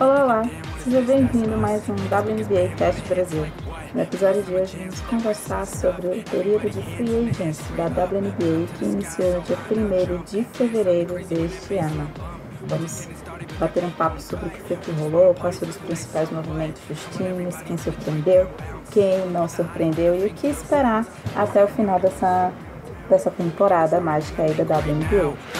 Olá, olá! Seja bem-vindo a mais um WNBA Cast Brasil. No episódio de hoje vamos conversar sobre o período de free agency da WNBA que iniciou no dia 1 de fevereiro deste ano. Vamos bater um papo sobre o que foi que rolou, quais foram os principais movimentos dos times, quem surpreendeu, quem não surpreendeu e o que esperar até o final dessa, dessa temporada mágica aí da WNBA.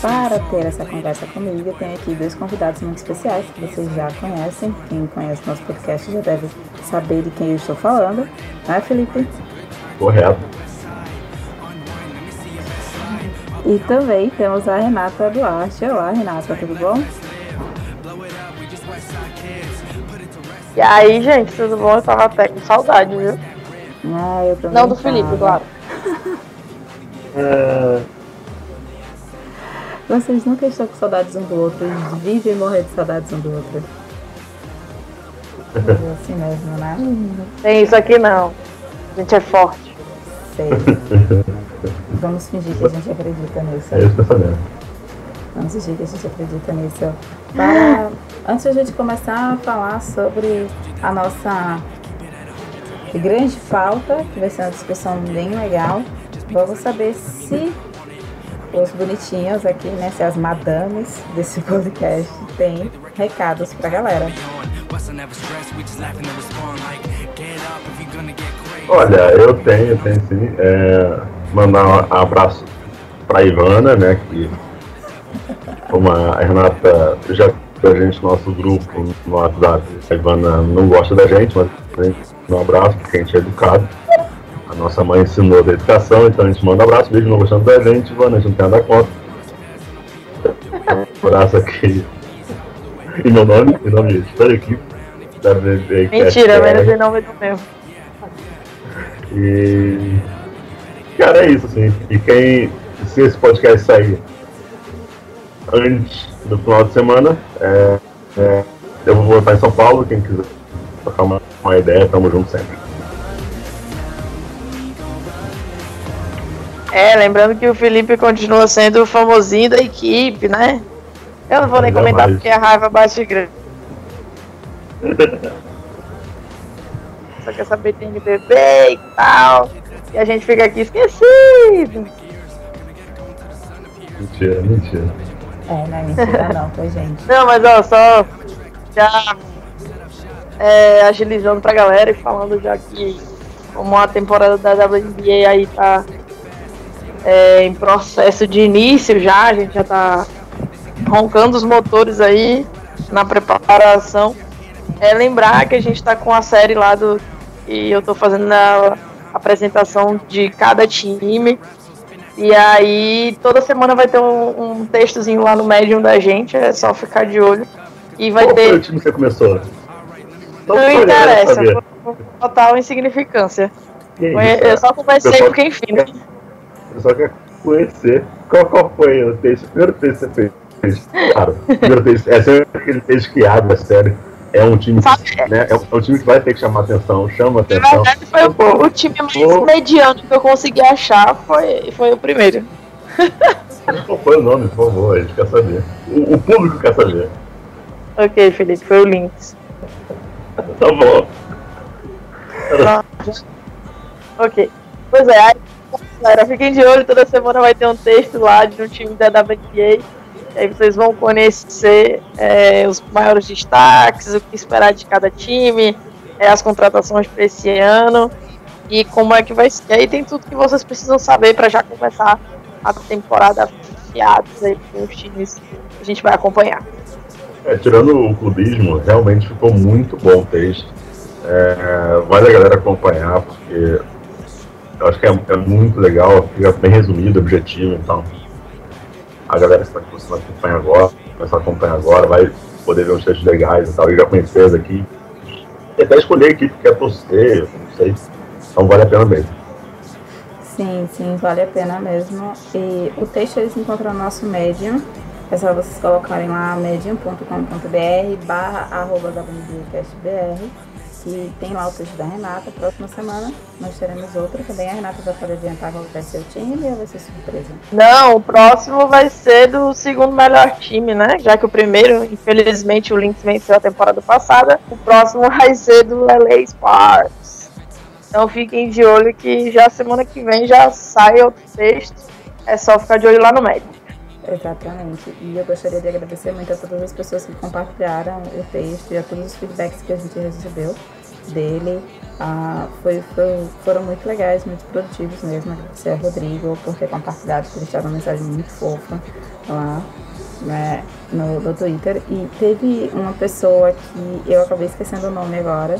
Para ter essa conversa comigo, eu tenho aqui dois convidados muito especiais que vocês já conhecem. Quem conhece nosso podcast já deve saber de quem eu estou falando, não é, Felipe? Correto. E também temos a Renata Duarte. Olá, Renata, tudo bom? E aí, gente, tudo bom? Eu tava até com saudade, viu? Ah, eu também Não do Felipe, tava. claro. É, Vocês nunca estão com saudades um do outro, eles vivem e morrem de saudades um do outro. É assim mesmo, né? Tem isso aqui não. A gente é forte. Sei. Vamos fingir que a gente acredita nisso. é isso que eu sabendo. Vamos fingir que a gente acredita nisso. Para, antes de a gente começar a falar sobre a nossa grande pauta, que vai ser uma discussão bem legal, vamos saber se os bonitinhos aqui, né, se as madames desse podcast têm recados pra galera. Olha, eu tenho, tenho sim. É, mandar um abraço pra Ivana, né? Que como a Renata já a gente no nosso grupo no WhatsApp, a Ivana não gosta da gente, mas a gente um abraço porque a gente é educado. Nossa mãe ensinou da educação, então a gente manda um abraço, mesmo não gostando da gente, Ivana, a gente não tem nada contra. Um abraço aqui. E meu nome, meu nome é toda a equipe. da VV Mentira, menos em nome do meu. E. Cara, é isso, assim. E quem. Se esse podcast sair antes do final de semana, é, é, eu vou voltar em São Paulo. Quem quiser trocar uma, uma ideia, tamo junto sempre. É, lembrando que o Felipe continua sendo o famosinho da equipe, né? Eu não vou nem Ainda comentar mais. porque a raiva bate grande. Só quer saber tem de bebê e tal. E a gente fica aqui esquecido. Mentira, mentira. É, não é mentira não, tá, gente? Não, mas ó, só já é, agilizando pra galera e falando já que como a temporada da WNBA aí tá é, em processo de início já, a gente já tá roncando os motores aí na preparação. É lembrar que a gente tá com a série lá do. E eu tô fazendo a apresentação de cada time. E aí toda semana vai ter um, um textozinho lá no Medium da gente, é só ficar de olho. E vai Qual foi o ter. time que você começou? Não galera interessa, total insignificância. Eu só comecei porque, enfim, só quero conhecer qual, qual foi o texto, o primeiro texto que você fez. Claro, primeiro texto. É sempre aquele texto que abre a série. É um time que, né, é, um, é um time que vai ter que chamar atenção, chama Na atenção. verdade, foi o, o time mais Pô. mediano que eu consegui achar, foi, foi o primeiro. Qual foi o nome, por favor? A gente quer saber. O, o público quer saber. Ok, Felipe, foi o Lynx. Tá bom. Ok. Pois é, aí, galera, fiquem de olho, toda semana vai ter um texto lá de um time da. E aí vocês vão conhecer é, os maiores destaques, o que esperar de cada time, é, as contratações para esse ano e como é que vai ser. E aí tem tudo que vocês precisam saber para já começar a temporada afiados aí com os times que a gente vai acompanhar. É, tirando o clubismo, realmente ficou muito bom o texto. É, vale a galera acompanhar, porque eu acho que é, é muito legal, fica bem resumido, objetivo, então. A galera que está começando a acompanhar agora, começar a acompanhar agora, vai poder ver uns textos legais e tal, e já conhecer as aqui. E até escolher a equipe que quer torcer, não sei. Então vale a pena mesmo. Sim, sim, vale a pena mesmo. E o texto eles encontram no nosso Medium. É só vocês colocarem lá medium.com.br barra arroba WBcastBR que tem lá o texto da Renata. Próxima semana nós teremos outra também. A Renata já pode adiantar qual vai ser o time ou vai ser surpresa? Não, o próximo vai ser do segundo melhor time, né? Já que o primeiro, infelizmente, o Lynx venceu a temporada passada. O próximo vai ser do LA Sparks. Então fiquem de olho que já semana que vem já sai o texto. É só ficar de olho lá no médio. Exatamente. E eu gostaria de agradecer muito a todas as pessoas que compartilharam o texto e a todos os feedbacks que a gente recebeu dele. Ah, foi, foi, foram muito legais, muito produtivos mesmo. Agradecer ao Rodrigo por ter compartilhado, por deixar uma mensagem muito fofa lá né, no, no Twitter. E teve uma pessoa que eu acabei esquecendo o nome agora.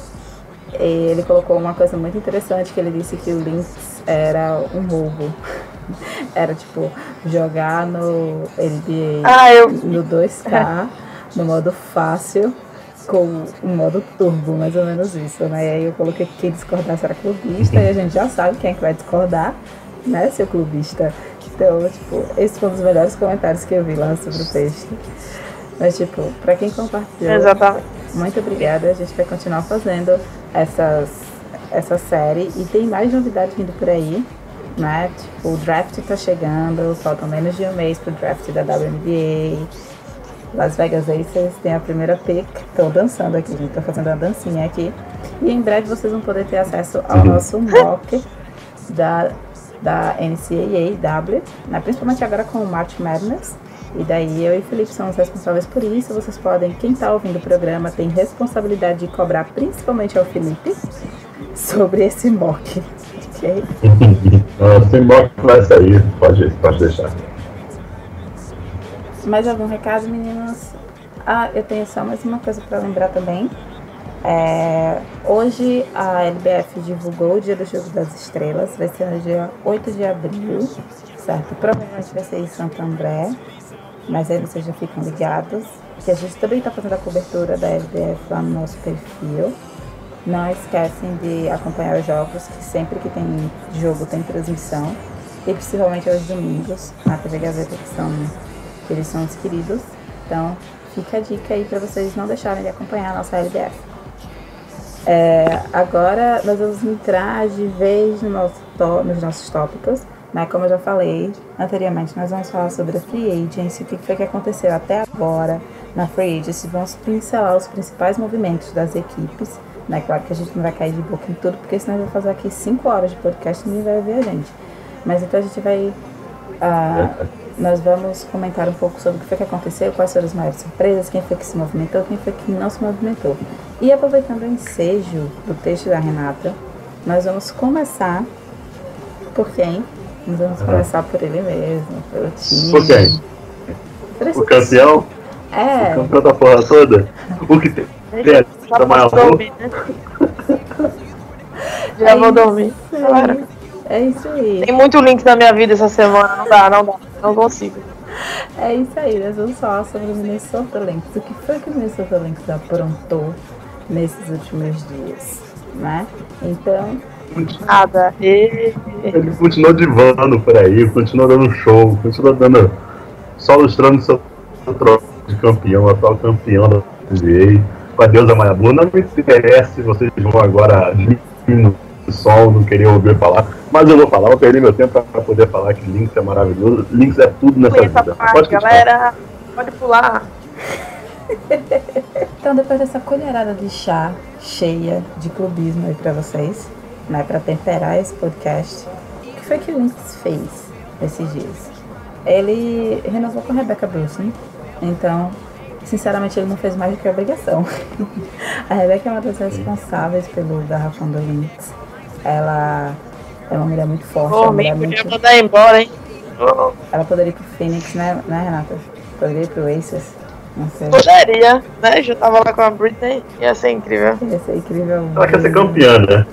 Ele colocou uma coisa muito interessante que ele disse que o Lynx era um roubo. Era tipo jogar no NBA Ah, eu. no 2K, no modo fácil, com o modo turbo, mais ou menos isso, né? E aí eu coloquei que quem discordasse era clubista, e a gente já sabe quem é que vai discordar, né, seu clubista. Então, tipo, esse foi um dos melhores comentários que eu vi lá sobre o texto. Mas, tipo, pra quem compartilhou, Exatamente. muito obrigada. A gente vai continuar fazendo essas, essa série e tem mais novidades vindo por aí, né? Tipo, o draft tá chegando, faltam menos de um mês pro draft da WNBA. Las Vegas Aces tem a primeira pick. Tô dançando aqui, gente. Tô fazendo uma dancinha aqui. E em breve vocês vão poder ter acesso ao nosso mock da, da NCAA W, né? principalmente agora com o March Madness. E daí eu e o Felipe somos responsáveis por isso. Vocês podem, quem tá ouvindo o programa tem responsabilidade de cobrar principalmente ao Felipe sobre esse mock. Ok? Sem mock vai sair, pode, pode deixar. Mais algum recado, meninas? Ah, eu tenho só mais uma coisa para lembrar também. É, hoje a LBF divulgou o dia do Jogo das Estrelas, vai ser no dia 8 de abril, certo? Provavelmente vai ser em Santo André, mas aí vocês já ficam ligados. Que a gente também está fazendo a cobertura da LBF lá no nosso perfil. Não esquecem de acompanhar os jogos, que sempre que tem jogo tem transmissão. E principalmente aos domingos, na TV Gazeta, que, são, eles são os queridos. Então, fica a dica aí para vocês não deixarem de acompanhar a nossa LBF. É, agora nós vamos entrar de vez no nosso tó- nos nossos tópicos. Né? Como eu já falei anteriormente, nós vamos falar sobre a Free Agency, o que foi que aconteceu até agora na Free Agency. Vamos pincelar os principais movimentos das equipes. Né? Claro que a gente não vai cair de boca em tudo, porque senão eu vou fazer aqui 5 horas de podcast e ninguém vai ouvir a gente. Mas então a gente vai. ah, nós vamos comentar um pouco sobre o que foi que aconteceu, quais foram as maiores surpresas, quem foi que se movimentou, quem foi que não se movimentou. E aproveitando o ensejo do texto da Renata, nós vamos começar por quem? Nós vamos começar por ele mesmo, pelo time. Por quem? Por O campeão? O É, campeão da porra toda? O que tem? tem Já da maior vou dormir, né? Já vou dormir. É isso aí. Tem muito link na minha vida essa semana. Não dá, não dá. Não consigo. É isso aí, nós vamos falar sobre o Minnesota Lynx. O que foi que o Minnesota Lynx aprontou nesses últimos dias, né? Então, Nada. E... Ele continuou divando por aí, continuou dando show, continuou dando. só ilustrando seu troço de campeão, atual campeão da NBA. Com a deusa Mayabu. Não me interessa se vocês vão agora diminuir o som, não queria ouvir falar. Mas eu vou falar, vou perder meu tempo para poder falar que Lynx é maravilhoso. Lynx é tudo nessa Foi vida. parte, Pode galera. Pode pular. então depois dessa colherada de chá cheia de clubismo aí pra vocês, né? Pra temperar esse podcast, o que foi que o Lynx fez esses dias? Ele renovou com a Rebecca Wilson, então, sinceramente, ele não fez mais do que a obrigação. a Rebecca é uma das responsáveis pelo garrafão do Lynx. Ela é uma mulher muito forte, é Ô, uma me mulher podia muito... mandar embora, hein? Ela poderia ir pro Phoenix, né, né Renata? Poderia ir pro Aces, não sei. Poderia, né? Já tava lá com a Britney. Ia ser incrível. Ia ser incrível. Ela quer ser campeã, né?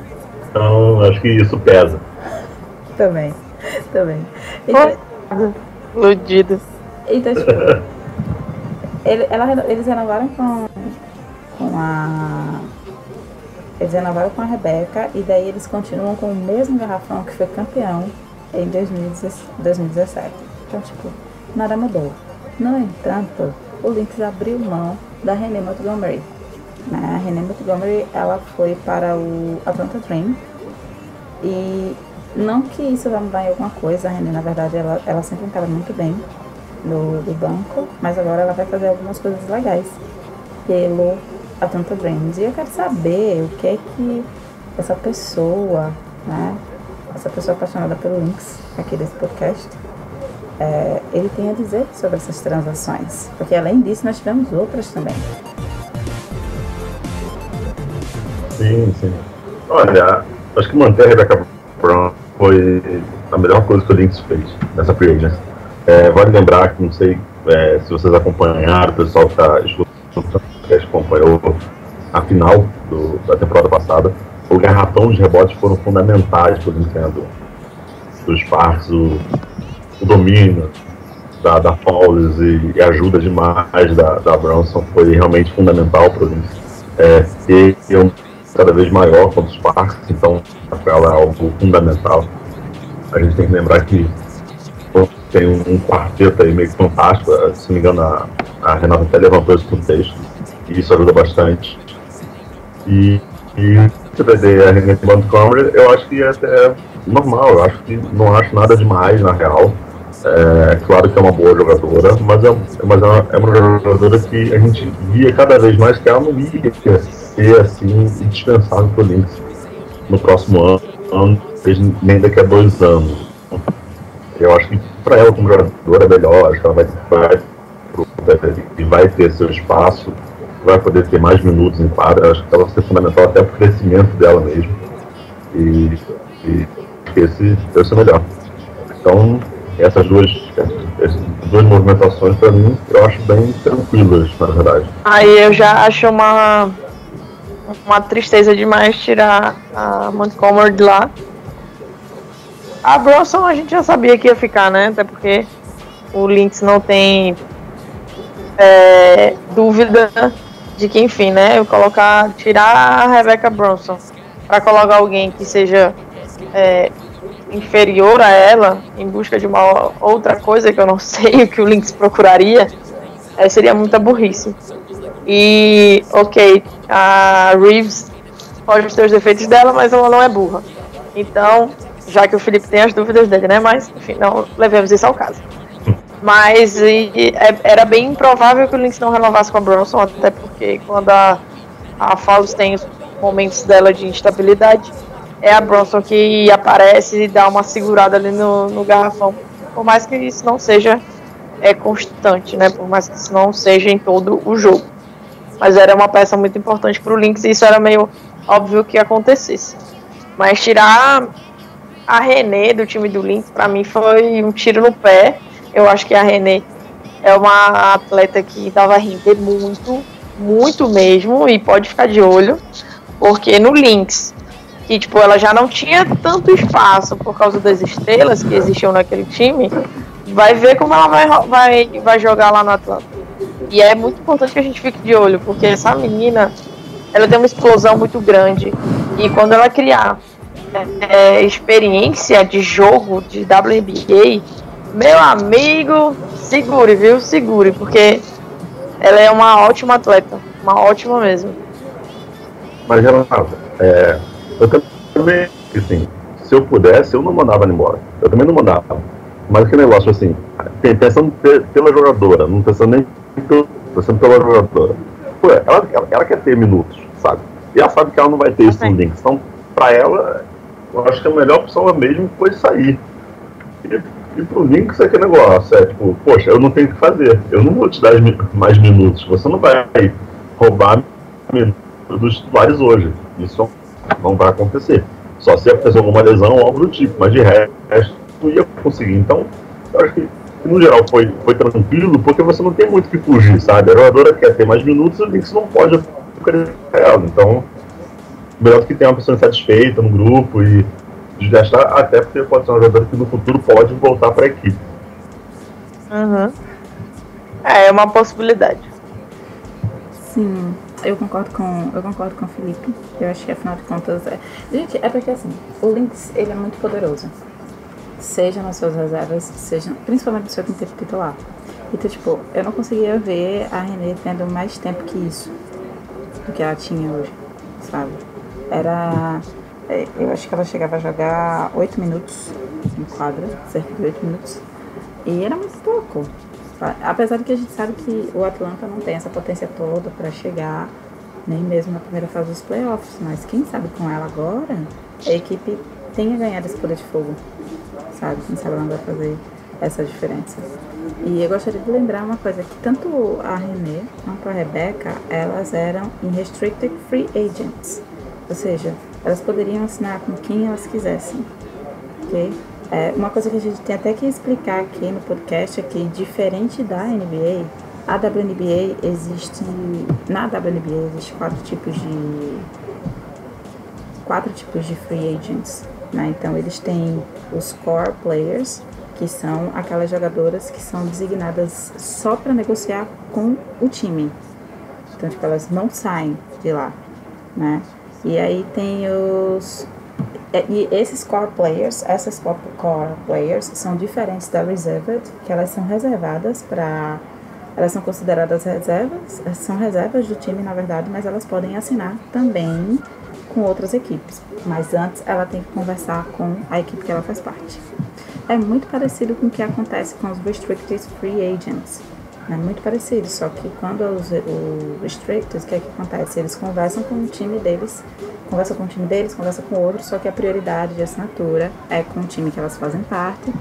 Então acho que isso pesa. Também, também. Então, Iludido. então tipo, ele- ela eles renovaram com, com a. Eles renovaram com a Rebeca e daí eles continuam com o mesmo garrafão que foi campeão em 2017. 2017. Então, tipo, nada mudou. No entanto, o Lynx abriu mão da Renée Montgomery. Né? A René Montgomery ela foi para o Atlanta Dream e não que isso vai mudar em alguma coisa, a René na verdade ela, ela sempre estava muito bem no, banco, mas agora ela vai fazer algumas coisas legais pelo Atlanta Dreams. E eu quero saber o que é que essa pessoa, né, essa pessoa apaixonada pelo Lynx aqui desse podcast, é, ele tem a dizer sobre essas transações. Porque além disso, nós tivemos outras também. Sim, sim. Olha, acho que manter a Rebecca Brown foi a melhor coisa que o Lynx fez nessa free agency. É, vale lembrar que, não sei é, se vocês acompanharam, o pessoal que está escutando, que acompanhou a final do, da temporada passada, o garrafão de rebotes foram fundamentais para o Nintendo. Dos parques, o, o domínio da, da e, e, ajuda demais da, da Bronson foi realmente fundamental para o. É, ter um cada vez maior contra os parques, então ela é algo fundamental. A gente tem que lembrar que tem um, um quarteto aí meio fantástico, se não me engano a, a Renata até levantou esse contexto, e isso ajuda bastante. E, e você vai ver a Renata Montgomery, eu acho que é até normal, eu acho que não acho nada demais na real. É, claro que é uma boa jogadora, mas é, mas é, uma, é uma jogadora que a gente via cada vez mais que ela não ia ser assim indispensável para o Lynx no próximo ano, ano, nem daqui a dois anos. Eu acho que para ela como jogadora melhor, acho que ela vai, vai, vai, vai ter seu espaço, vai poder ter mais minutos em quadra, acho que ela vai ser fundamental até para o crescimento dela mesmo. E, e esse vai ser melhor. Então, essas duas, essas duas movimentações, para mim, eu acho bem tranquilas, na verdade. Aí eu já acho uma, uma tristeza demais tirar a Montgomery de lá. A Bronson a gente já sabia que ia ficar, né? Até porque o Lynx não tem é, dúvida de que, enfim, né? Eu colocar, tirar a Rebecca Bronson para colocar alguém que seja é, inferior a ela, em busca de uma outra coisa que eu não sei o que o Lynx procuraria, é, seria muita burrice. E, ok, a Reeves pode ter os defeitos dela, mas ela não é burra. Então, já que o Felipe tem as dúvidas dele, né? Mas, enfim, não levemos isso ao caso. Mas e, é, era bem improvável que o Lynx não renovasse com a Bronson, até porque quando a, a Fallus tem os momentos dela de instabilidade, é a Bronson que aparece e dá uma segurada ali no, no garrafão. Por mais que isso não seja é, constante, né? Por mais que isso não seja em todo o jogo. Mas era uma peça muito importante para o Lynx e isso era meio óbvio que acontecesse. Mas tirar a René do time do Lynx, para mim, foi um tiro no pé. Eu acho que a René é uma atleta que dava render muito, muito mesmo, e pode ficar de olho, porque no Lynx que tipo, ela já não tinha tanto espaço por causa das estrelas que existiam naquele time, vai ver como ela vai, vai, vai jogar lá no Atlanta. E é muito importante que a gente fique de olho, porque essa menina, ela tem uma explosão muito grande. E quando ela criar é, experiência de jogo de WNBA, meu amigo, segure, viu? Segure, porque ela é uma ótima atleta, uma ótima mesmo. Mas, Renata, é, eu também, assim, se eu pudesse, eu não mandava ela embora. Eu também não mandava. Mas que negócio assim, pensando pela jogadora, não pensando nem pensando pela jogadora. Pô, ela, ela, ela, quer ter minutos, sabe? E ela sabe que ela não vai ter isso no Lynx. Então, pra ela, eu acho que a melhor opção mesmo foi sair. E, e pro Lynx é que negócio, é tipo, poxa, eu não tenho o que fazer. Eu não vou te dar mais minutos. Você não vai roubar minutos dos titulares hoje. Isso não vai acontecer. Só se acontecer alguma lesão ou algo do tipo, mas de resto não ia conseguir. Então, eu acho que no geral foi, foi tranquilo, porque você não tem muito que fugir, sabe? A jogadora quer ter mais minutos, o Knicks não pode ela. Então, melhor do que ter uma pessoa insatisfeita no grupo e desgastar, até porque pode ser uma jogadora que no futuro pode voltar para a equipe. Uhum. É, é uma possibilidade. Sim. Eu concordo com, eu concordo com o Felipe. Eu acho que afinal de contas é. Gente, é porque assim, o Lynx ele é muito poderoso. Seja nas suas reservas, seja principalmente no seu quinteto titular. Então, tipo, eu não conseguia ver a Renée tendo mais tempo que isso. do que ela tinha hoje, sabe? Era. é, Eu acho que ela chegava a jogar 8 minutos em quadra, cerca de 8 minutos. E era muito pouco. Apesar de que a gente sabe que o Atlanta não tem essa potência toda para chegar nem mesmo na primeira fase dos playoffs, mas quem sabe com ela agora, a equipe tenha ganhado esse poder de fogo, sabe? Quem sabe ela não vai fazer essa diferença. E eu gostaria de lembrar uma coisa, que tanto a Renée quanto a Rebecca, elas eram em Restricted Free Agents, ou seja, elas poderiam assinar com quem elas quisessem, ok? É, uma coisa que a gente tem até que explicar aqui no podcast é que, diferente da NBA, a WNBA existe. Na WNBA existe quatro tipos de. quatro tipos de free agents. Né? Então eles têm os core players, que são aquelas jogadoras que são designadas só para negociar com o time. Então, tipo, elas não saem de lá, né? E aí tem os é, e esses core players, essas core core players são diferentes da reserved, que elas são reservadas para elas são consideradas reservas, são reservas do time na verdade, mas elas podem assinar também com outras equipes. Mas antes ela tem que conversar com a equipe que ela faz parte. É muito parecido com o que acontece com os restricted free agents. É muito parecido, só que quando os, os o que é que acontece? Eles conversam com o time deles, conversam com o time deles, conversam com outros, só que a prioridade de assinatura é com o time que elas fazem parte.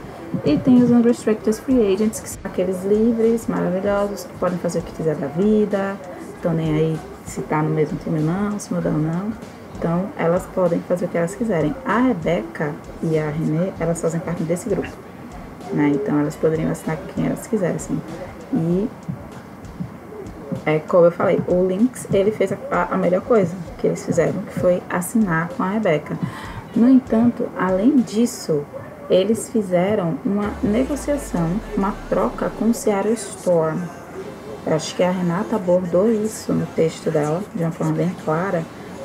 E tem os unrestricted free agents, que são aqueles livres, maravilhosos, que podem fazer o que quiser da vida, estão nem aí se tá no mesmo time ou não, se mudar ou não. Então, elas podem fazer o que elas quiserem. A Rebeca e a Renée, elas fazem parte desse grupo. Né? Então, elas poderiam assinar com quem elas quisessem. E, é, como eu falei, o Lynx, ele fez a, a melhor coisa que eles fizeram, que foi assinar com a Rebeca. No entanto, além disso, eles fizeram uma negociação, uma troca com o Seattle Storm. Eu acho que a Renata abordou isso no texto dela, de uma forma bem clara,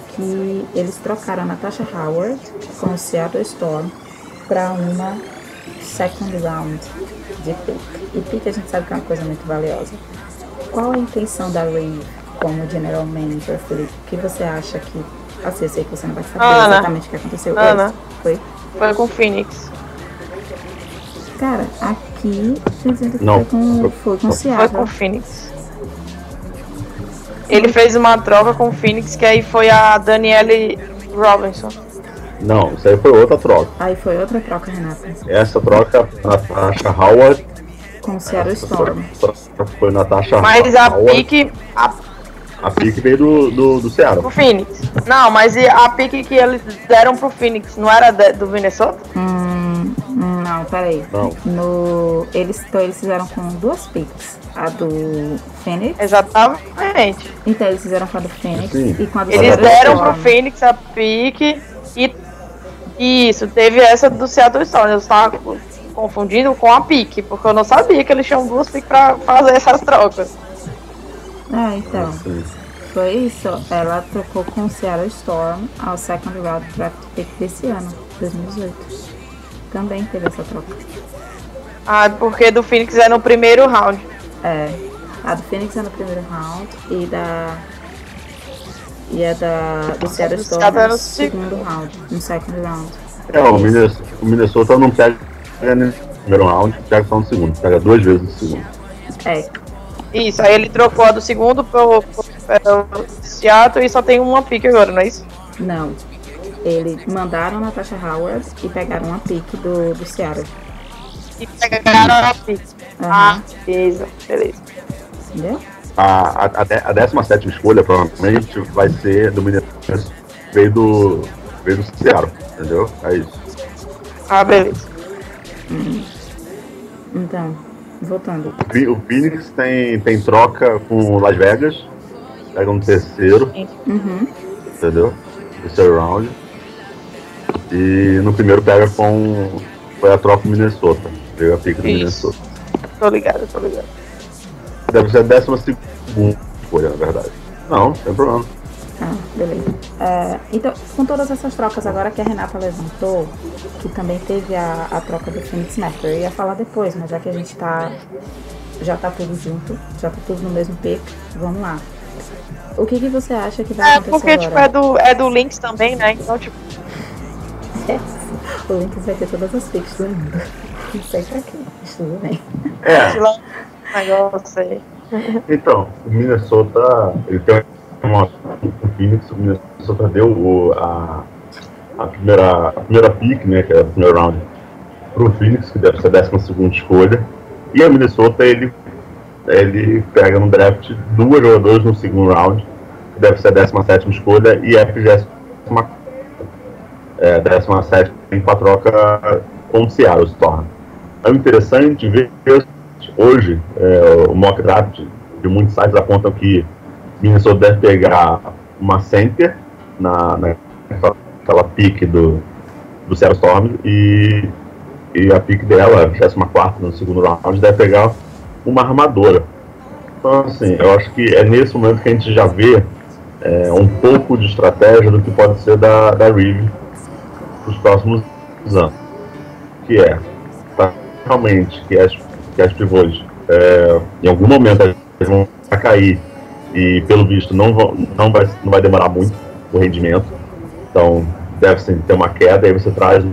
que eles trocaram a Natasha Howard com o Seattle Storm para uma second round de pick. E pick a gente sabe que é uma coisa muito valiosa. Qual a intenção da Rave como general manager, Felipe? O que você acha que... Assim, eu sei que você não vai saber Ana. exatamente o que aconteceu. Ana. Foi? Foi com o Phoenix. Cara, aqui dizendo que Não. foi com, foi com Foi com Seattle. o Phoenix. Ele fez uma troca com o Phoenix, que aí foi a Danielle Robinson. Não, isso aí foi outra troca. Aí foi outra troca, Renata, Essa troca, Natasha Howard. Com o Seattle Storm. foi Natasha Mas a pique. A, A pique veio do, do, do Ceará. pro Phoenix. Não, mas e a pique que eles deram pro Phoenix não era de- do Minnesota? Hum, hum, não, peraí. Não. No, eles, então, eles fizeram com duas picks. A do Phoenix. Exatamente. Então eles fizeram com a do Phoenix Sim. e com a do Eles Seattle deram Storm. pro Phoenix a pique e. Isso, teve essa do Seattle Storm. Eu estava confundindo com a pique, porque eu não sabia que eles tinham duas piques pra fazer essas trocas. Ah, então. Foi isso. Ela trocou com o Seattle Storm ao second round draft pick desse ano, 2018. Também teve essa troca. Ah, porque do Phoenix é no primeiro round. É. A do Phoenix é no primeiro round e da. E a da, do Seattle Storm Seattle é no no segundo round, no second round. É, o Minnesota, o Minnesota não pega no primeiro round, pega só no segundo. Pega duas vezes no segundo. É, Isso, aí ele trocou a do segundo pro, pro, pro Seattle e só tem uma pique agora, não é isso? não. Eles mandaram a Natasha Howard e pegaram a pick do, do Seattle. E pegaram a pique. Aham. Ah, beleza, beleza. Entendeu? A, a, a, de- a 17 escolha provavelmente vai ser do Minnesota. Veio do. Veio do Ceará, entendeu? É isso. Ah, beleza. Então, voltando. O Phoenix tem, tem troca com o Las Vegas. Pega um terceiro, Uhum. entendeu? Terceiro round. E no primeiro pega com. Foi a troca com o Minnesota. Veio a pica do. Minnesota. Tô ligado, tô ligado. Deve ser a décima segunda escolha, na verdade. Não, sem problema. Ah, beleza. É, então, com todas essas trocas agora que a Renata levantou, que também teve a, a troca do Phoenix Mercury, eu ia falar depois, mas já que a gente tá. Já tá tudo junto, já tá tudo no mesmo pick, vamos lá. O que, que você acha que vai É, acontecer porque, tipo, agora? é do, é do Lynx também, né? Então, tipo, O Lynx vai ter todas as picks do mundo. Não sei pra quê, mas tudo bem. É, um negócio aí. então, o Minnesota, ele tem uma, o Phoenix, o Minnesota deu o, a, a, primeira, a primeira pick, né, que é o primeiro round, pro Phoenix, que deve ser a décima segunda escolha, e a Minnesota, ele, ele pega no draft duas jogadoras no segundo round, que deve ser a décima sétima escolha, e a é, 17 com a troca com o Seattle Storm. É interessante ver hoje é, o mock draft de muitos sites apontam que Minnesota deve pegar uma center na, naquela pique do, do Seattle Storm e, e a pique dela, a 24 no segundo round, deve pegar uma armadora. Então, assim, eu acho que é nesse momento que a gente já vê é, um pouco de estratégia do que pode ser da, da Reeve para os próximos anos. Que é, tá, realmente, que as, que as pivôs, é, em algum momento, vão cair e, pelo visto, não, não, vai, não vai demorar muito o rendimento. Então, deve ter uma queda, aí você traz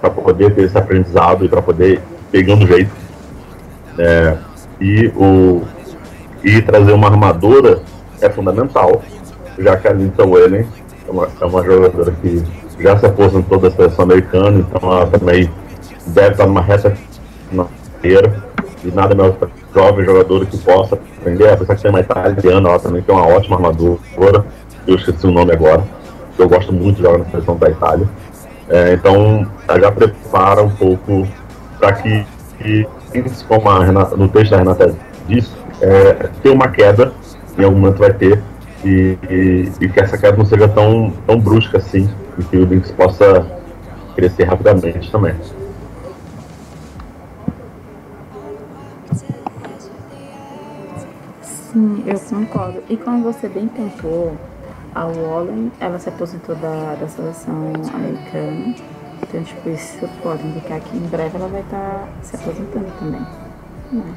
para poder ter esse aprendizado e para poder pegando jeito. É, e, o, e trazer uma armadura é fundamental, já que a Lindsay Wellen é uma, é uma jogadora que já se aposentou da seleção americana, então ela também deve estar numa reta na carreira e nada melhor para jovem jogador que possa aprender, apesar que tem uma italiana, ela também tem uma ótima armadura, eu esqueci o nome agora, eu gosto muito de jogar na seleção da Itália. É, então, já prepara um pouco para que, que, como a Renata, no texto da Renata disse, é, ter uma queda, em algum momento vai ter, e, e, e, que essa queda não seja tão, tão brusca assim, e que o Lynx possa crescer rapidamente também. Sim, eu concordo. E como você bem pontuou, a Wallen, ela se aposentou da, da seleção americana. Então, tipo, isso pode indicar que em breve ela vai estar se aposentando também. Né?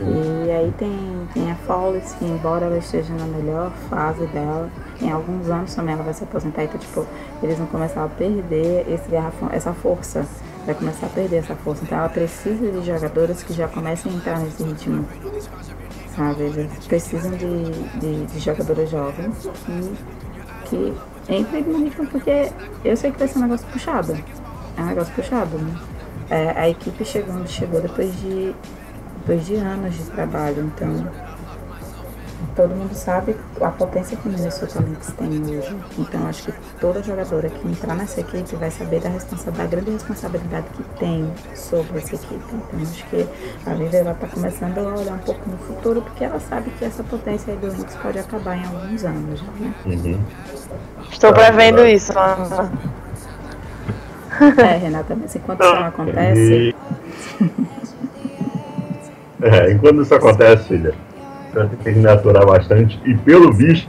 E aí tem, tem a Fowles, que embora ela esteja na melhor fase dela, em alguns anos também ela vai se aposentar. Então, tipo, eles vão começar a perder esse garrafão, essa força. Vai começar a perder essa força. Então ela precisa de jogadoras que já comecem a entrar nesse ritmo. Sabe? Eles precisam de, de, de jogadoras jovens que, que entrem no ritmo, porque eu sei que vai ser um negócio puxado. É um negócio puxado, né? É, a equipe chegou chegou depois de depois de anos de trabalho. Então, todo mundo sabe a potência que o Minnesota Lynx tem hoje. Então, acho que toda jogadora que entrar nessa equipe vai saber da responsabilidade, da grande responsabilidade que tem sobre essa equipe. Então, acho que a Vivi ela está começando a olhar um pouco no futuro, porque ela sabe que essa potência aí do Lynx pode acabar em alguns anos, né? Uhum. Estou prevendo isso, Ana. É, Renata, mas enquanto isso não acontece. É, enquanto isso acontece, filha, tem que me aturar bastante. E pelo visto,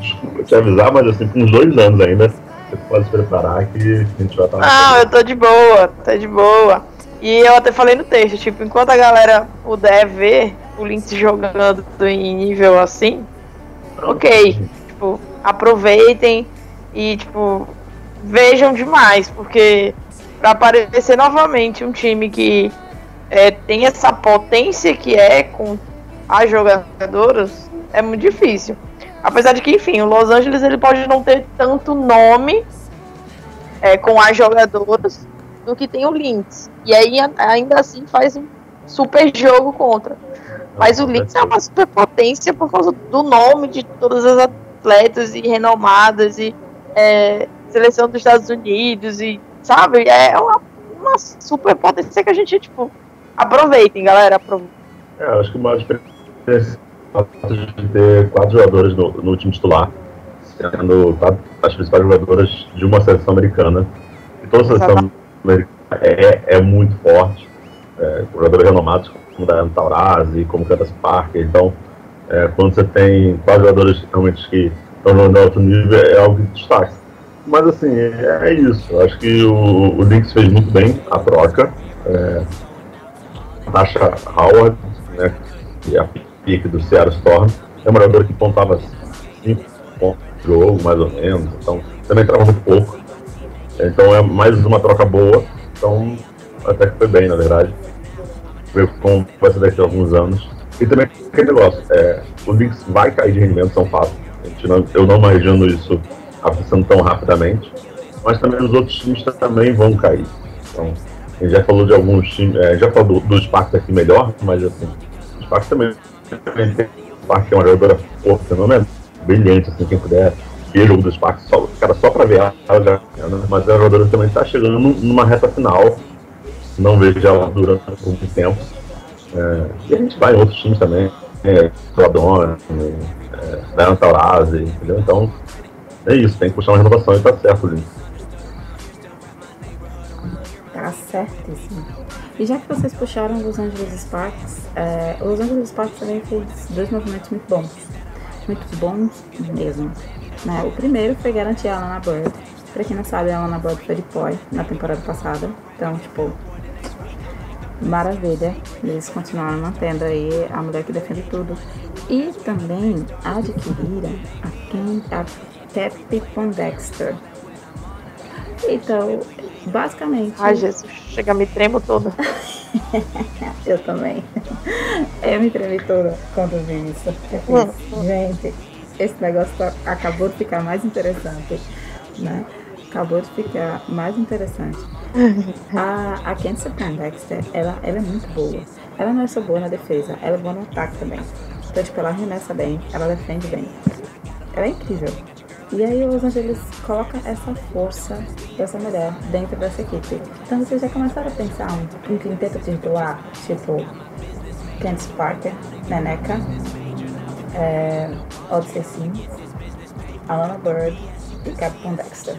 desculpa te avisar, mas assim, com uns dois anos ainda, você pode se preparar que a gente vai estar Ah, eu tô de boa, tô de boa. E eu até falei no texto, tipo, enquanto a galera puder ver o Lynx jogando em nível assim, ok. Tipo, aproveitem e, tipo, vejam demais, porque pra aparecer novamente um time que é, tem essa potência que é com as jogadoras, é muito difícil. Apesar de que, enfim, o Los Angeles ele pode não ter tanto nome é, com as jogadoras do que tem o Lynx. E aí ainda assim faz um super jogo contra. Mas o Lynx é uma super potência por causa do nome de todas as atletas e renomadas e é, seleção dos Estados Unidos e sabe é uma, uma super potência que a gente tipo aproveitem, galera. Aproveitem. É, acho que o é de ter quatro jogadores no, no time titular, sendo quatro, as principais jogadoras de uma seleção americana. E toda a seleção americana é, é muito forte, é, jogadores renomados como Diana Taurasi, como Candace Parker. Então, é, quando você tem quatro jogadores realmente que estão jogando alto nível, é algo que destaca. Mas assim, é, é isso. Eu acho que o, o Lynx fez muito bem a troca. É, Tasha Howard, né, que é a pique do Seattle Storm, é uma jogadora que pontava 5 pontos de jogo, mais ou menos, então também trava muito pouco. Então é mais uma troca boa, então até que foi bem, na verdade. Ver como vai ser daqui a alguns anos. E também aquele negócio, é, o Knicks vai cair de rendimento, são fatos. Eu não imagino isso acontecendo tão rapidamente. Mas também os outros times também vão cair. Então, a gente já falou de alguns times, é, já falou do, do Sparks aqui melhor, mas assim, o Sparks também, O Sparks é uma jogadora, pô, fenômeno, brilhante, assim, quem puder ver o jogo do Sparks, só, cara, só pra ver ela já, né? mas a jogadora também está chegando numa reta final, não vejo ela durante muito tempo. É, e a gente vai em outros times também, é, Cladona, é, Diana Taurasi, entendeu? Então, é isso, tem que puxar uma renovação e tá certo, ali. Tá certíssimo. E já que vocês puxaram Los Angeles Sparks, é, Los Angeles Sparks também fez dois movimentos muito bons. Muito bons mesmo. Né? O primeiro foi garantir a Alana Bird. Pra quem não sabe, a Alana Bird foi de Poi na temporada passada. Então, tipo, maravilha. Eles continuaram mantendo aí a mulher que defende tudo. E também adquiriram a, Ken, a Tepe Pondexter. Então, basicamente. Ai, Jesus, chega, me tremo toda. eu também. Eu me tremi toda quando vi isso. Fiz, gente, esse negócio tá, acabou de ficar mais interessante, né? Acabou de ficar mais interessante. A, a Kenzie Dexter, ela, ela é muito boa. Ela não é só boa na defesa, ela é boa no ataque também. Então, tipo, ela arremessa bem, ela defende bem. Ela é incrível. E aí o Los Angeles coloca essa força dessa mulher dentro dessa equipe. Então vocês já começaram a pensar um, um quinteto titular, tipo Candice Parker, Neneca, é, Odyssey Sims, Alana Bird e Captain Dexter.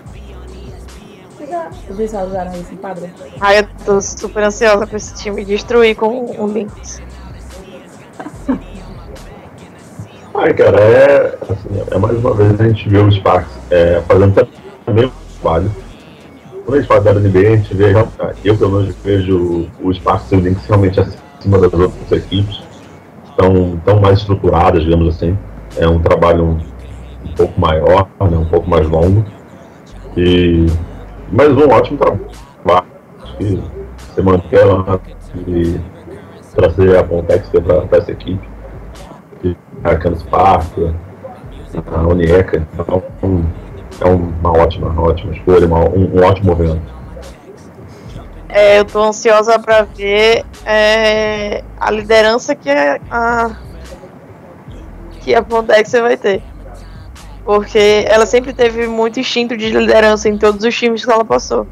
Vocês já visualizaram isso em padrão? Ai, eu tô super ansiosa pra esse time destruir com o Lynx. Ai, cara, é, assim, é mais uma vez a gente vê o Sparks é, fazendo também o trabalho. Quando a gente fala da NBA, a gente vê, eu pelo menos vejo o Sparks e o realmente acima das outras equipes, tão, tão mais estruturadas, digamos assim. É um trabalho um, um pouco maior, né, um pouco mais longo. E, mas um ótimo trabalho. Acho que você manter e trazer a Pontex para essa equipe a Campus Park, a Unieca. Então, é uma ótima, uma ótima escolha, uma, um, um, ótimo movimento. É, eu estou ansiosa para ver é, a liderança que a, que a Pontexa vai ter. Porque ela sempre teve muito instinto de liderança em todos os times que ela passou.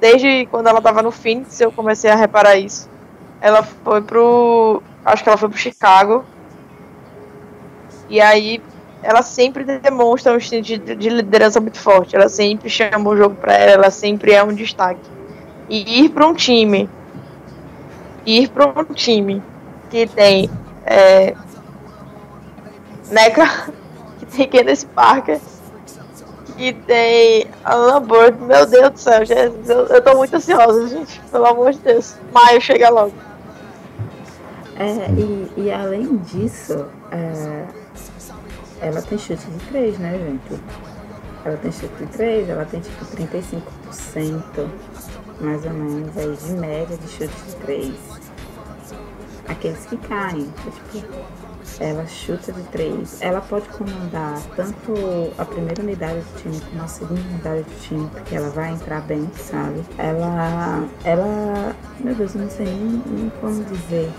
Desde quando ela estava no Phoenix, eu comecei a reparar isso. Ela foi pro. Acho que ela foi pro Chicago e aí ela sempre demonstra um instinto de, de, liderança muito forte. Ela sempre chama o jogo para ela, ela sempre é um destaque. E ir para um time, ir para um time que tem é, Neca, que tem Kenneth Parker, que tem Alan Bird, meu Deus do céu, Jesus, eu, eu tô muito ansiosa, gente, pelo amor de Deus. Maio chega logo. É, e, e além disso, é, ela tem chute de 3, né, gente? Ela tem chute de 3, ela tem tipo 35% mais ou menos aí de média de chute de 3. Aqueles que caem, tipo, ela chuta de 3. Ela pode comandar tanto a primeira unidade do time como a segunda unidade do time, porque ela vai entrar bem, sabe? Ela. Ela. Meu Deus, eu não sei nem, nem como dizer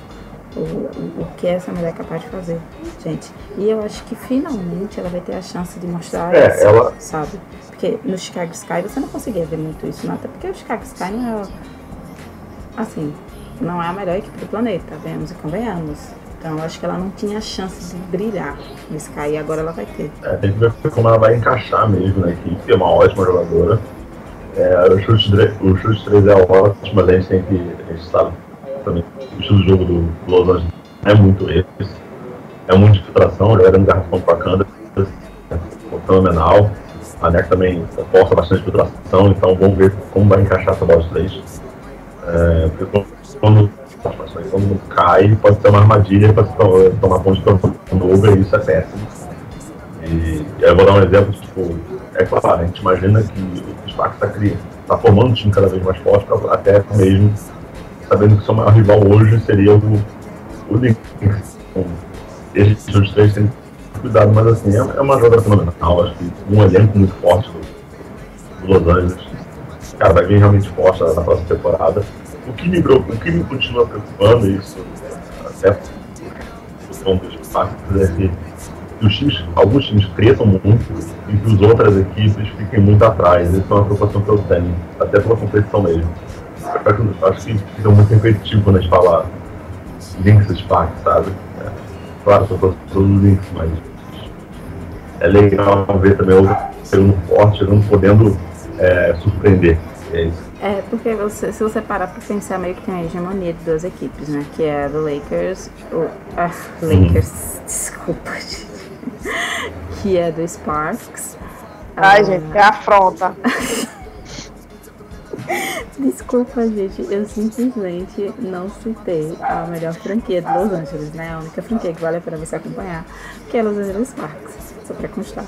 o, o, que essa mulher é capaz de fazer, gente. E eu acho que finalmente ela vai ter a chance de mostrar é, isso, ela... sabe? Porque no Chicago Sky você não conseguia ver muito isso, não, até porque o Chicago Sky não é, assim, não é a melhor equipe do planeta, vemos e convenhamos. Então eu acho que ela não tinha chance de brilhar no Sky e agora ela vai ter. É, tem que ver como ela vai encaixar mesmo na equipe, é uma ótima jogadora. É, o chute 3 é ótimo, a gente tem que. A gente sabe também o estilo de jogo do Los Angeles é muito esse. É muita infiltração, já era um garrafão para Candas, é fenomenal. A NEC também força bastante infiltração, então vamos ver como vai encaixar essa bola de três. É, porque quando quando cai, pode ser uma armadilha para tomar ponto de turnover e isso é péssimo. E eu vou dar um exemplo, tipo, é claro, a gente imagina que o Sparks está tá formando um time cada vez mais forte, até mesmo sabendo que seu maior rival hoje seria o, o Lynx. Então, esses os três têm cuidado, mas assim, é, é uma jogada fenomenal. Acho que um elenco muito forte do, do Los Angeles. Cara, vai vir realmente forte na, próxima temporada. O que me, o que me continua preocupando, isso até por conta dos Sparks, é que os times, alguns times cresçam muito e que as outras equipes fiquem muito atrás. Essa é uma preocupação que eu tenho, até pela competição mesmo. Acho que fica muito repetitivo quando a gente fala Links Spark, sabe? É, claro, são todos os links, mas é legal ver também o segundo forte não podendo é, surpreender. É isso. É, porque você, se você parar pra pensar, meio que tem uma hegemonia de duas equipes, né? Que é a do Lakers. O, ah, Lakers, hum. desculpa, gente que é do Sparks. Ai, ah, gente, é afronta. Desculpa, gente, eu simplesmente não citei a melhor franquia de Los Angeles, né? A única franquia que vale a pena você acompanhar, que é Los Angeles Sparks, só pra constar.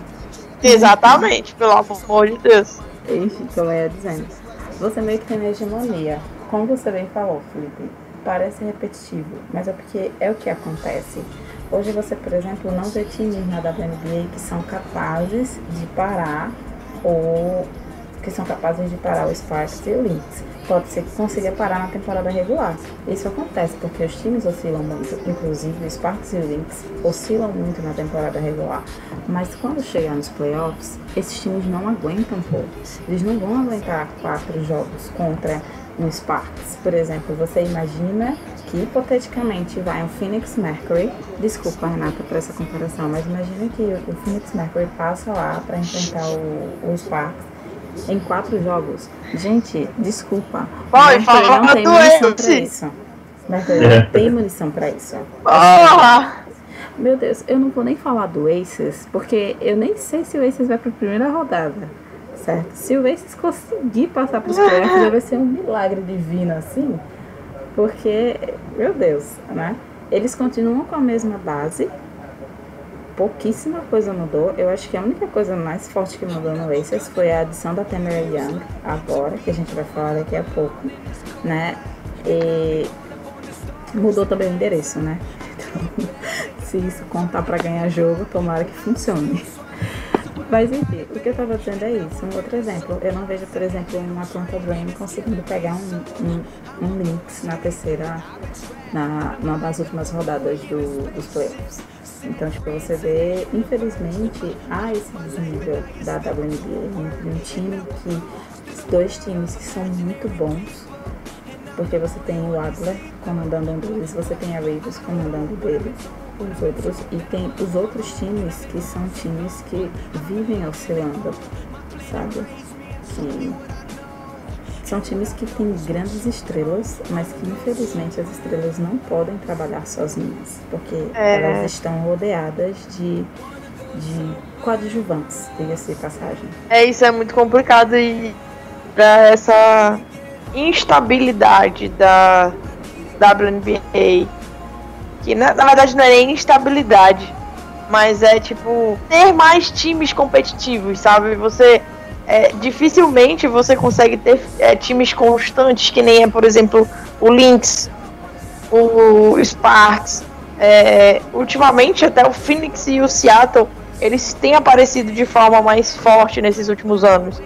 Exatamente, pelo amor de Deus. Enfim, como eu ia dizendo, você meio que tem uma hegemonia. Como você bem falou, Felipe, parece repetitivo, mas é porque é o que acontece. Hoje você, por exemplo, não vê times na WNBA que são capazes de parar ou que são capazes de parar o Sparks e o Lynx. Pode ser que consiga parar na temporada regular. Isso acontece porque os times oscilam muito, inclusive o Sparks e o Lynx oscilam muito na temporada regular. Mas quando chegar nos playoffs, esses times não aguentam pouco. Eles não vão aguentar quatro jogos contra um Sparks. Por exemplo, você imagina que hipoteticamente vai um Phoenix Mercury. Desculpa, Renata, por essa comparação, mas imagina que o Phoenix Mercury passa lá para enfrentar o, o Sparks em quatro jogos. Gente, desculpa. Vai, Mercury não tem munição para isso. Mercury não tem munição para isso. Meu Deus, eu não vou nem falar do Aces, porque eu nem sei se o Aces vai para a primeira rodada. Certo? Se o Aces conseguir passar para os playoffs, vai ser um milagre divino assim. Porque, meu Deus, né? Eles continuam com a mesma base. Pouquíssima coisa mudou. Eu acho que a única coisa mais forte que mudou no Aces foi a adição da Tamara Young, agora, que a gente vai falar daqui a pouco, né? E mudou também o endereço, né? Então, se isso contar para ganhar jogo, tomara que funcione. Mas enfim, o que eu tava dizendo é isso. Um outro exemplo, eu não vejo, por exemplo, uma Atlanta Dream conseguindo pegar um, um, um Lynx na terceira, na, numa das últimas rodadas do, dos playoffs. Então, tipo, você vê, infelizmente, há esse desnível da WNBA entre um time que, dois times que são muito bons, porque você tem o Adler comandando um deles, você tem a Ravens comandando deles os outros e tem os outros times que são times que vivem oscilando, sabe? Que são times que têm grandes estrelas, mas que infelizmente as estrelas não podem trabalhar sozinhas, porque é. elas estão rodeadas de, de coadjuvantes, diga-se passagem. É, isso é muito complicado e para essa instabilidade da WNBA que na, na verdade não é nem instabilidade, mas é tipo ter mais times competitivos, sabe? Você é, dificilmente você consegue ter é, times constantes, que nem é, por exemplo, o Lynx, o Sparks. É, ultimamente, até o Phoenix e o Seattle eles têm aparecido de forma mais forte nesses últimos anos.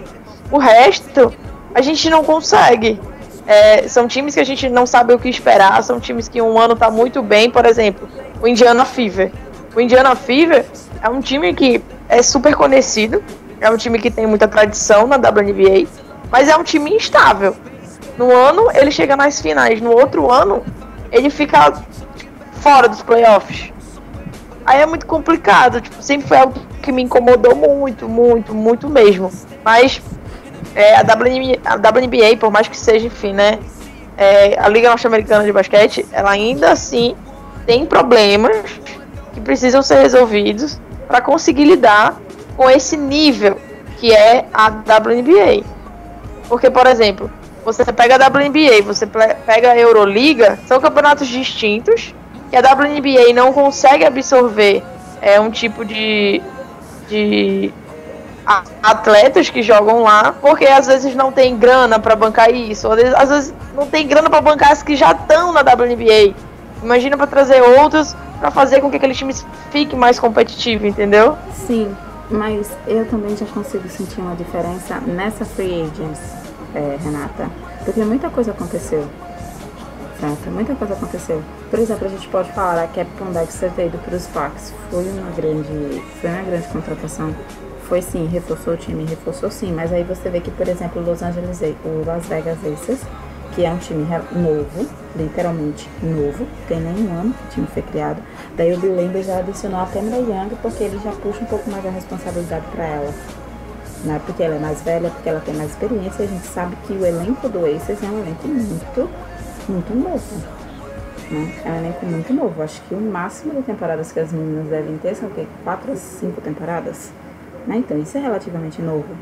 O resto, a gente não consegue. É, são times que a gente não sabe o que esperar, são times que um ano tá muito bem, por exemplo, o Indiana Fever. O Indiana Fever é um time que é super conhecido, é um time que tem muita tradição na WNBA, mas é um time instável. No ano ele chega nas finais, no outro ano ele fica fora dos playoffs. Aí é muito complicado, tipo, sempre foi algo que me incomodou muito, muito, muito mesmo. Mas é, a, WNBA, a WNBA, por mais que seja, enfim, né? É, a Liga Norte-Americana de Basquete, ela ainda assim tem problemas que precisam ser resolvidos para conseguir lidar com esse nível que é a WNBA. Porque, por exemplo, você pega a WNBA, você pega a Euroliga, são campeonatos distintos, que a WNBA não consegue absorver é, um tipo de, de atletas que jogam lá, porque às vezes não tem grana para bancar isso, às vezes, não tem grana para bancar as que já estão na WNBA. Imagina para trazer outros para fazer com que aquele time fique mais competitivo, entendeu? Sim, mas eu também já consigo sentir uma diferença nessa free agents, é, Renata, porque muita coisa aconteceu. Certo? Muita coisa aconteceu. Por exemplo, a gente pode falar que a Dexter ter ido para os Sparks foi uma grande, foi uma grande contratação foi sim, reforçou o time, reforçou sim, mas aí você vê que, por exemplo, Los Angeles, o Las Vegas Aces, que é um time novo, literalmente novo, tem nem um ano que o time foi criado. Daí o Bill Lambert já adicionou a Tamara Young porque ele já puxa um pouco mais a responsabilidade para ela. Né? Porque ela é mais velha, porque ela tem mais experiência. A gente sabe que o elenco do Aces é um elenco muito, muito novo. Né? É um elenco muito novo. Acho que o máximo de temporadas que as meninas devem ter são o quê? Quatro cinco temporadas. Né? Então isso é relativamente novo.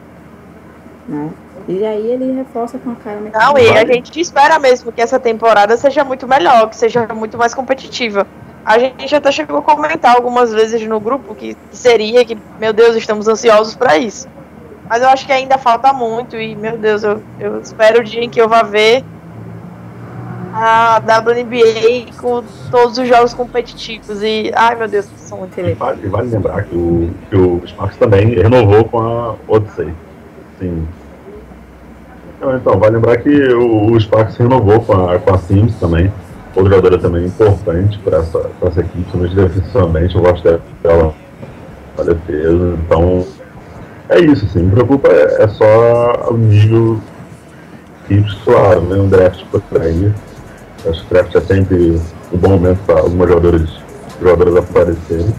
Né? E aí ele reforça com a cara Não, e a gente espera mesmo que essa temporada seja muito melhor, que seja muito mais competitiva. A gente até chegou a comentar algumas vezes no grupo que seria que, meu Deus, estamos ansiosos para isso. Mas eu acho que ainda falta muito e, meu Deus, eu, eu espero o dia em que eu vá ver a WNBA com todos os jogos competitivos. E, ai meu Deus, são muito e vale, vale lembrar que o, que o Sparks também renovou com a Odyssey. Sim. Então, então, vale lembrar que o, o Sparks renovou com a, com a Sims também. Outra jogadora também importante para essa, essa equipe, mas defensivamente eu gosto dela na defesa. Então, é isso, assim. Me preocupa é, é só o nível que, claro, né? Um draft por aí Acho que draft é sempre um bom momento para algumas jogadoras, jogadoras aparecerem.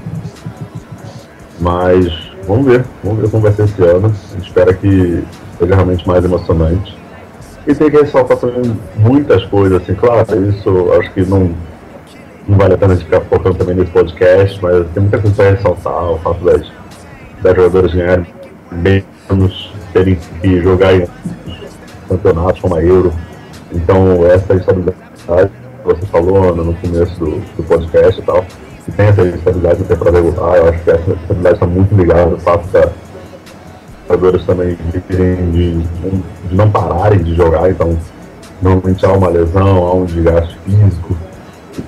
Mas vamos ver, vamos ver como vai ser esse ano. A gente espera que seja realmente mais emocionante. E tem que ressaltar também muitas coisas, assim, claro, isso acho que não, não vale a pena ficar focando também nesse podcast, mas tem muita coisa para ressaltar, o fato das, das jogadoras ganharem menos, terem que jogar em campeonatos como a Euro. Então essa estabilidade você falou no começo do, do podcast e tal, que tem essa estabilidade na temporada regular, eu acho que essa estabilidade está muito ligada ao fato da jogadores também de, de, de, não pararem de jogar, então normalmente há uma lesão, há um desgaste físico,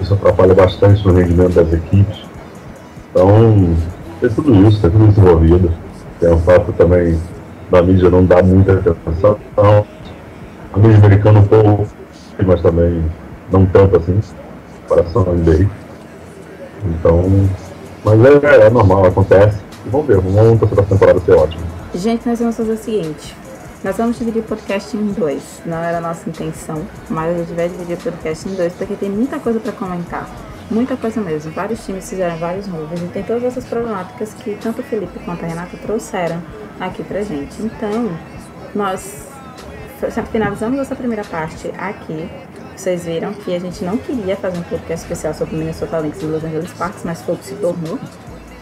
isso atrapalha bastante no rendimento das equipes. Então, tem tudo isso, tem tudo isso envolvido. Tem o fato também da mídia não dar muita atenção. Então, a mídia americana um pouco, mas também não tanto assim, comparação ao NBA. Então, mas é, é normal, acontece. E vamos ver, vamos torcer pra temporada ser ótima. Gente, nós vamos fazer o seguinte. Nós vamos dividir o podcast em dois. Não era a nossa intenção, mas a gente vai dividir o podcast em dois porque tem muita coisa para comentar. Muita coisa mesmo. Vários times fizeram vários moves e tem todas essas problemáticas que tanto o Felipe quanto a Renata trouxeram aqui pra gente. Então, nós finalizamos essa primeira parte aqui vocês viram que a gente não queria fazer um podcast especial sobre Minnesota Lynx e Los Angeles Sparks, mas foi o que se tornou.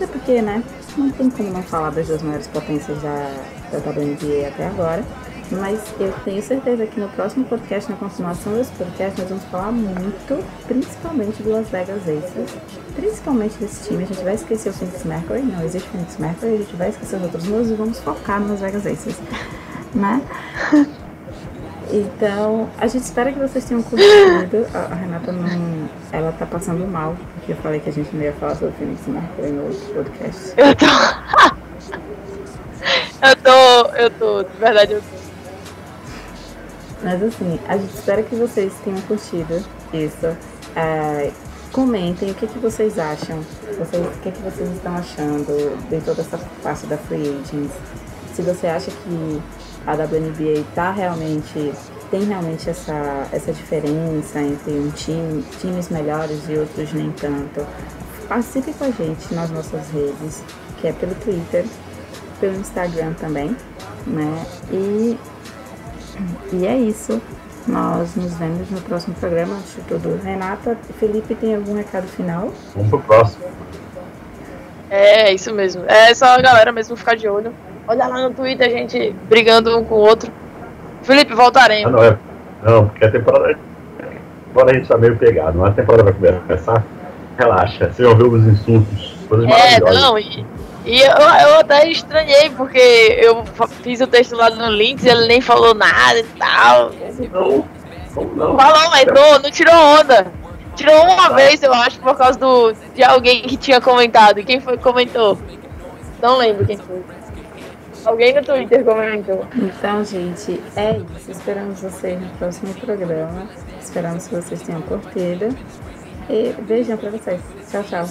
É porque, né, não tem como não falar das duas maiores potências da, da WNBA até agora. Mas eu tenho certeza que no próximo podcast, na continuação desse podcast, nós vamos falar muito, principalmente do Las Vegas Aces, principalmente desse time. A gente vai esquecer o Phoenix Mercury, não existe Phoenix Mercury, a gente vai esquecer os outros números e vamos focar no Las Vegas Aces, né? Então, a gente espera que vocês tenham curtido. A, Renata não. Ela tá passando mal, porque eu falei que a gente não ia falar sobre Phoenix Mercury no outro podcast. Eu tô. eu tô. Eu tô, de verdade eu tô. Mas assim, a gente espera que vocês tenham curtido isso. É, comentem o que, que vocês acham. Vocês, o que, que vocês estão achando de toda essa parte da Free Agents. Se você acha que a WNBA tá realmente tem realmente essa, essa diferença entre um time, times melhores e outros nem tanto. Participe com a gente nas nossas redes, que é pelo Twitter, pelo Instagram também, né? E, e é isso. Nós nos vemos no próximo programa. Antes de tudo, Renata, Felipe, tem algum recado final? Vamos pro próximo. É, isso mesmo. É só a galera mesmo ficar de olho Olha lá no Twitter a gente brigando um com o outro. Felipe, voltaremos. Ah, não, é. Não, porque a temporada. Agora a gente tá meio pegado, mas a temporada vai começar. Relaxa, você ouviu os insultos, coisas É, maravilhosas. não, e, e eu, eu até estranhei, porque eu fiz o texto lá no Links e ele nem falou nada e tal. Não, não? Falou, mas não, não tirou onda. Tirou uma vez, eu acho, por causa do, de alguém que tinha comentado. E quem foi que comentou? Não lembro quem foi. Alguém no Twitter comentou. Então, gente, é isso. Esperamos vocês no próximo programa. Esperamos que vocês tenham curtido. E beijão pra vocês. Tchau, tchau.